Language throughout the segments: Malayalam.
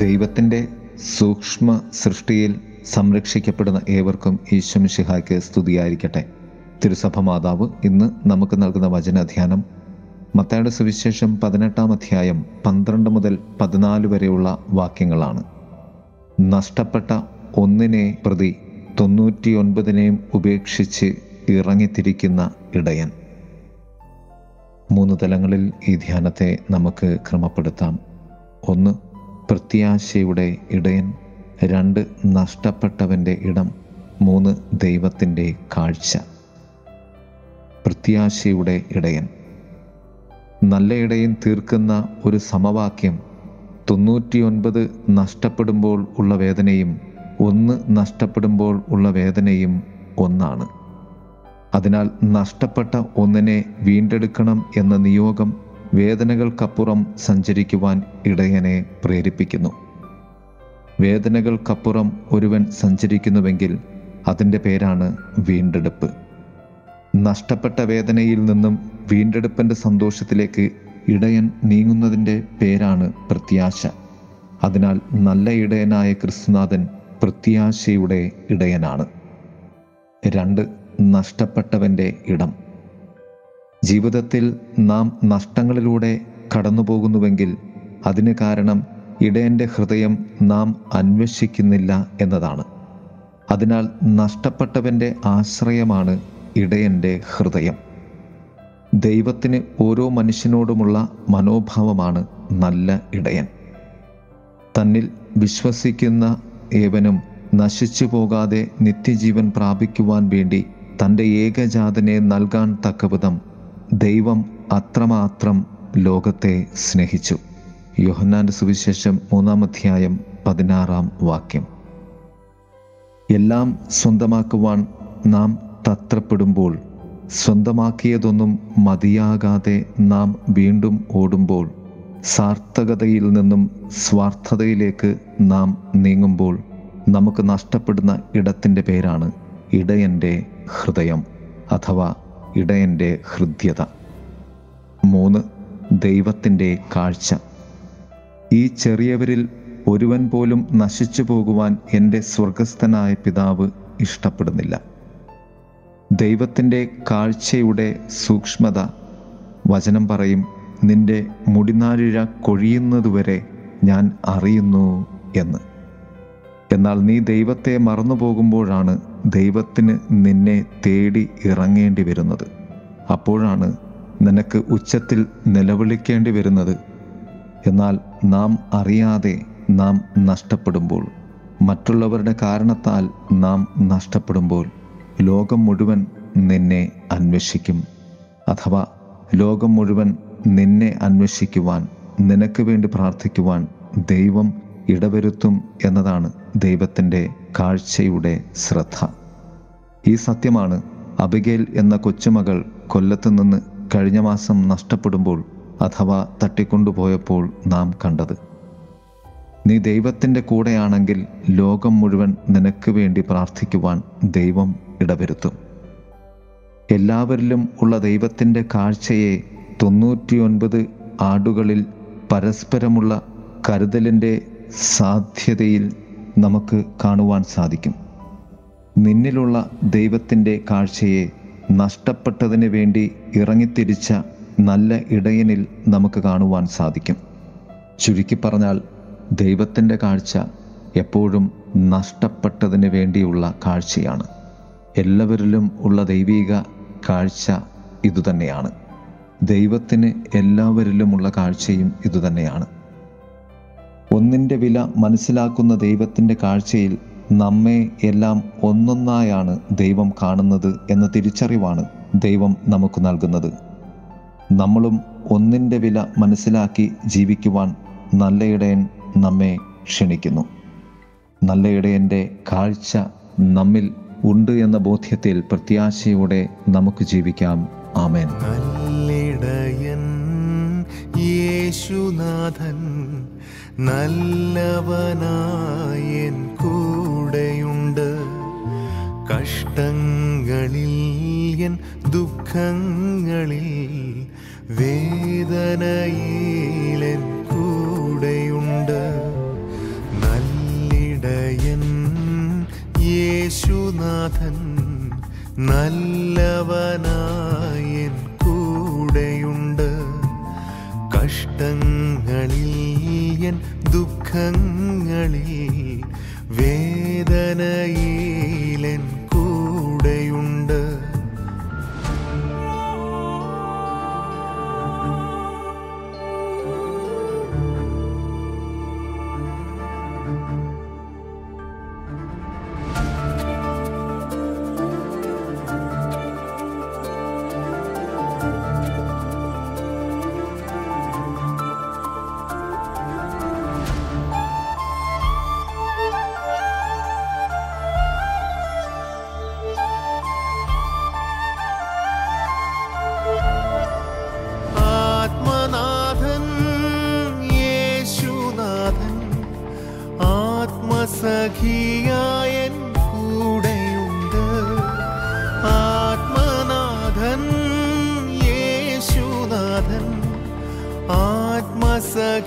ദൈവത്തിന്റെ സൂക്ഷ്മ സൃഷ്ടിയിൽ സംരക്ഷിക്കപ്പെടുന്ന ഏവർക്കും ഈശ്വമിഷിഹായ്ക്ക് സ്തുതിയായിരിക്കട്ടെ. തിരുസഭ മാതാവ് ഇന്ന് നമുക്ക് നൽകുന്ന വചനധ്യാനം മത്തയുടെ സുവിശേഷം പതിനെട്ടാം അധ്യായം പന്ത്രണ്ട് മുതൽ പതിനാല് വരെയുള്ള വാക്യങ്ങളാണ്. നഷ്ടപ്പെട്ട ഒന്നിനെ പ്രതി തൊണ്ണൂറ്റിയൊൻപതിനെയും ഉപേക്ഷിച്ച് ഇറങ്ങിത്തിരിക്കുന്ന ഇടയൻ. മൂന്ന് തലങ്ങളിൽ ഈ ധ്യാനത്തെ നമുക്ക് ക്രമപ്പെടുത്താം. ഒന്ന് പ്രത്യാശയുടെ ഇടയൻ രണ്ട് നഷ്ടപ്പെട്ടവന്റെ ഇടം മൂന്ന് ദൈവത്തിന്റെ കാഴ്ച. പ്രത്യാശയുടെ ഇടയൻ. നല്ല ഇടയൻ തീർക്കുന്ന ഒരു സമവാക്യം തൊണ്ണൂറ്റിയൊൻപത് നഷ്ടപ്പെടുമ്പോൾ ഉള്ള വേദനയും ഒന്ന് നഷ്ടപ്പെടുമ്പോൾ ഉള്ള വേദനയും ഒന്നാണ്. അതിനാൽ നഷ്ടപ്പെട്ട ഒന്നിനെ വീണ്ടെടുക്കണം എന്ന നിയോഗം വേദനകൾക്കപ്പുറം സഞ്ചരിക്കുവാൻ ഇടയനെ പ്രേരിപ്പിക്കുന്നു. വേദനകൾക്കപ്പുറം ഒരുവൻ സഞ്ചരിക്കുന്നുവെങ്കിൽ അതിന്റെ പേരാണ് വീണ്ടെടുപ്പ്. നഷ്ടപ്പെട്ട വേദനയിൽ നിന്നും വീണ്ടെടുപ്പിന്റെ സന്തോഷത്തിലേക്ക് ഇടയൻ നീങ്ങുന്നതിന്റെ പേരാണ് പ്രത്യാശ. അതിനാൽ നല്ല ഇടയനായ ക്രിസ്തുനാഥൻ പ്രത്യാശയുടെ ഇടയനാണ്. രണ്ട് നഷ്ടപ്പെട്ടവന്റെ ഇടം. ജീവിതത്തിൽ നാം നഷ്ടങ്ങളിലൂടെ കടന്നു പോകുന്നുവെങ്കിൽ അതിന് കാരണം ഇടയന്റെ ഹൃദയം നാം അന്വേഷിക്കുന്നില്ല എന്നതാണ്. അതിനാൽ നഷ്ടപ്പെട്ടവന്റെ ആശ്രയമാണ് ഇടയന്റെ ഹൃദയം. ദൈവത്തിന് ഓരോ മനുഷ്യനോടുമുള്ള മനോഭാവമാണ് നല്ല ഇടയൻ. തന്നിൽ വിശ്വസിക്കുന്ന ഏവനും നശിച്ചു പോകാതെ നിത്യജീവൻ പ്രാപിക്കുവാൻ വേണ്ടി തന്റെ ഏകജാതനെ നൽകാൻ തക്കവിധം ദൈവം അത്രമാത്രം ലോകത്തെ സ്നേഹിച്ചു. യോഹന്നാന്റെ സുവിശേഷം മൂന്നാം അധ്യായം പതിനാറാം വാക്യം. എല്ലാം സ്വന്തമാക്കുവാൻ നാം തത്രപ്പെടുമ്പോൾ സ്വന്തമാക്കിയതൊന്നും മതിയാകാതെ നാം വീണ്ടും ഓടുമ്പോൾ സാർത്ഥകതയിൽ നിന്നും സ്വാർത്ഥതയിലേക്ക് നാം നീങ്ങുമ്പോൾ നമുക്ക് നഷ്ടപ്പെടുന്ന ഇടത്തിന്റെ പേരാണ് ഇടയന്റെ ഹൃദയം. അഥവാ ഇടയന്റെ ഹൃദ്യത. മൂന്ന് ദൈവത്തിന്റെ കാഴ്ച. ഈ ചെറിയവരിൽ ഒരുവൻ പോലും നശിച്ചു പോകുവാൻ എന്റെ സ്വർഗസ്ഥനായ പിതാവ് ഇഷ്ടപ്പെടുന്നില്ല. ദൈവത്തിന്റെ കാഴ്ചയുടെ സൂക്ഷ്മത വചനം പറയും നിന്റെ മുടിനാരിഴ കൊഴിയുന്നതുവരെ ഞാൻ അറിയുന്നു എന്ന്. എന്നാൽ നീ ദൈവത്തെ മറന്നു പോകുമ്പോഴാണ് ദൈവത്തിന് നിന്നെ തേടി ഇറങ്ങേണ്ടി വരുന്നത്. അപ്പോഴാണ് നിനക്ക് ഉച്ചത്തിൽ നിലവിളിക്കേണ്ടി വരുന്നത്. എന്നാൽ നാം അറിയാതെ നാം നഷ്ടപ്പെടുമ്പോൾ മറ്റുള്ളവരുടെ കാരണത്താൽ നാം നഷ്ടപ്പെടുമ്പോൾ ലോകം മുഴുവൻ നിന്നെ അന്വേഷിക്കും. അഥവാ ലോകം മുഴുവൻ നിന്നെ അന്വേഷിക്കുവാൻ നിനക്ക് വേണ്ടി പ്രാർത്ഥിക്കുവാൻ ദൈവം ഇടവരുത്തും എന്നതാണ് ദൈവത്തിന്റെ കാഴ്ചയുടെ ശ്രദ്ധ. ഈ സത്യമാണ് അബിഗേൽ എന്ന കൊച്ചുമകൾ കൊല്ലത്ത് നിന്ന് കഴിഞ്ഞ മാസം നഷ്ടപ്പെടുമ്പോൾ അഥവാ തട്ടിക്കൊണ്ടുപോയപ്പോൾ നാം കണ്ടത്. നീ ദൈവത്തിന്റെ കൂടെയാണെങ്കിൽ ലോകം മുഴുവൻ നിനക്ക് വേണ്ടി പ്രാർത്ഥിക്കുവാൻ ദൈവം ഇടവരുത്തും. എല്ലാവരിലും ഉള്ള ദൈവത്തിന്റെ കാഴ്ചയെ തൊണ്ണൂറ്റിയൊൻപത് ആടുകളിൽ പരസ്പരമുള്ള കരുതലിന്റെ സാധ്യതയിൽ നമുക്ക് കാണുവാൻ സാധിക്കും. നിന്നിലുള്ള ദൈവത്തിന്റെ കാഴ്ചയെ നഷ്ടപ്പെട്ടതിന് വേണ്ടി ഇറങ്ങിത്തിരിച്ച നല്ല ഇടയനിൽ നമുക്ക് കാണുവാൻ സാധിക്കും. ചുരുക്കി പറഞ്ഞാൽ ദൈവത്തിന്റെ കാഴ്ച എപ്പോഴും നഷ്ടപ്പെട്ടതിന് വേണ്ടിയുള്ള കാഴ്ചയാണ്. എല്ലാവരിലും ഉള്ള ദൈവിക കാഴ്ച ഇതുതന്നെയാണ്. ദൈവത്തിന് എല്ലാവരിലുമുള്ള കാഴ്ചയും ഇതുതന്നെയാണ്. ഒന്നിന്റെ വില മനസ്സിലാക്കുന്ന ദൈവത്തിന്റെ കാഴ്ചയിൽ നമ്മെ എല്ലാം ഒന്നൊന്നായാണ് ദൈവം കാണുന്നത് എന്ന തിരിച്ചറിവാണ് ദൈവം നമുക്ക് നൽകുന്നത്. നമ്മളും ഒന്നിന്റെ വില മനസ്സിലാക്കി ജീവിക്കുവാൻ നല്ലയിടയൻ നമ്മെ ക്ഷണിക്കുന്നു. നല്ലയിടയന്റെ കാഴ്ച നമ്മിൽ ഉണ്ട് എന്ന ബോധ്യത്തിൽ പ്രത്യാശയോടെ നമുക്ക് ജീവിക്കാം. ആമേൻ. യേശുനാഥൻ നല്ലവനായ കൂടെയുണ്ട്. കഷ്ടങ്ങളിൽ എൻ ദുഃഖങ്ങളിൽ വേദനയിലെൻ കൂടെയുണ്ട്. നല്ലിടയൻ യേശുനാഥൻ നല്ലവനായ കൂടെയുണ്ട്. കഷ്ടങ്ങൾ ദുഃഖങ്ങളിൽ വേദനയിൽ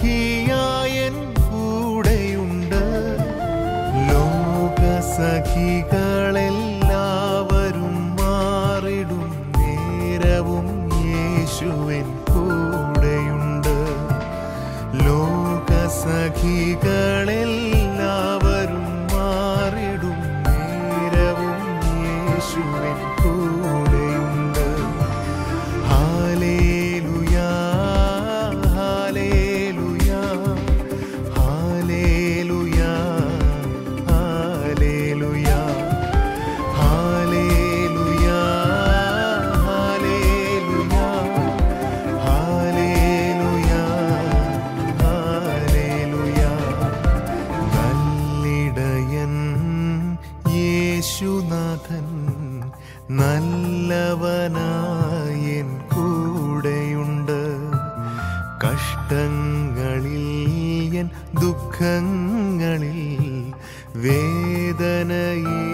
സഖിയായൻ കൂടെയുണ്ട്. ലോക സഖിക वेदनये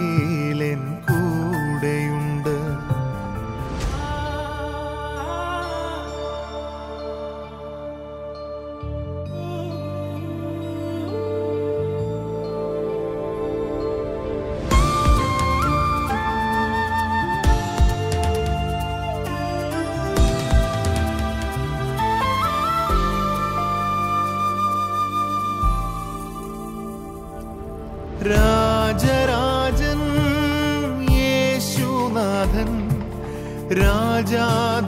രാജാധിരാജനായി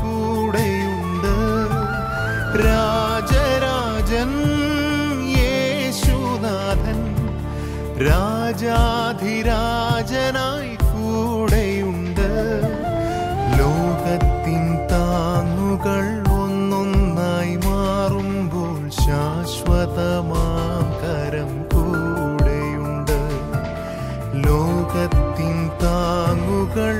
കൂടെയുണ്ട്. രാജരാജൻ യേശുനാഥൻ രാജാധിരാജനായി ലോകത്തിൻ താങ്ങുകൾ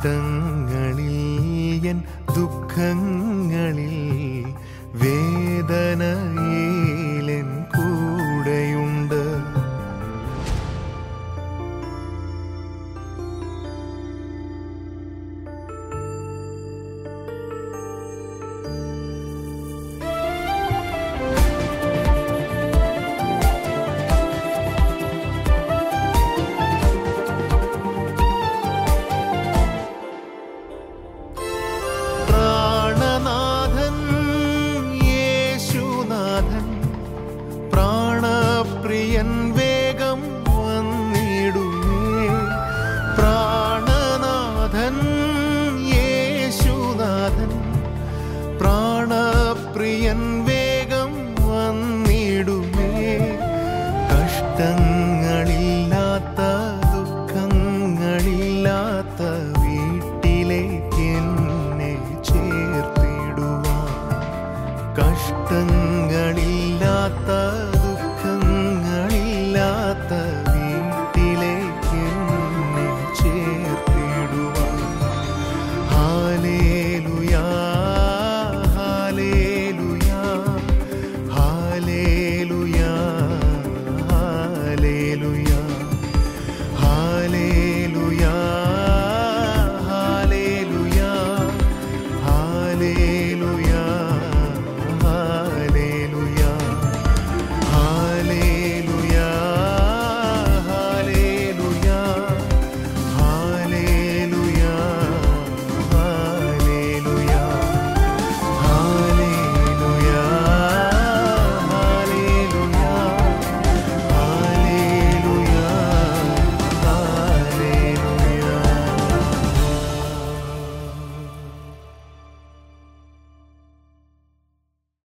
等。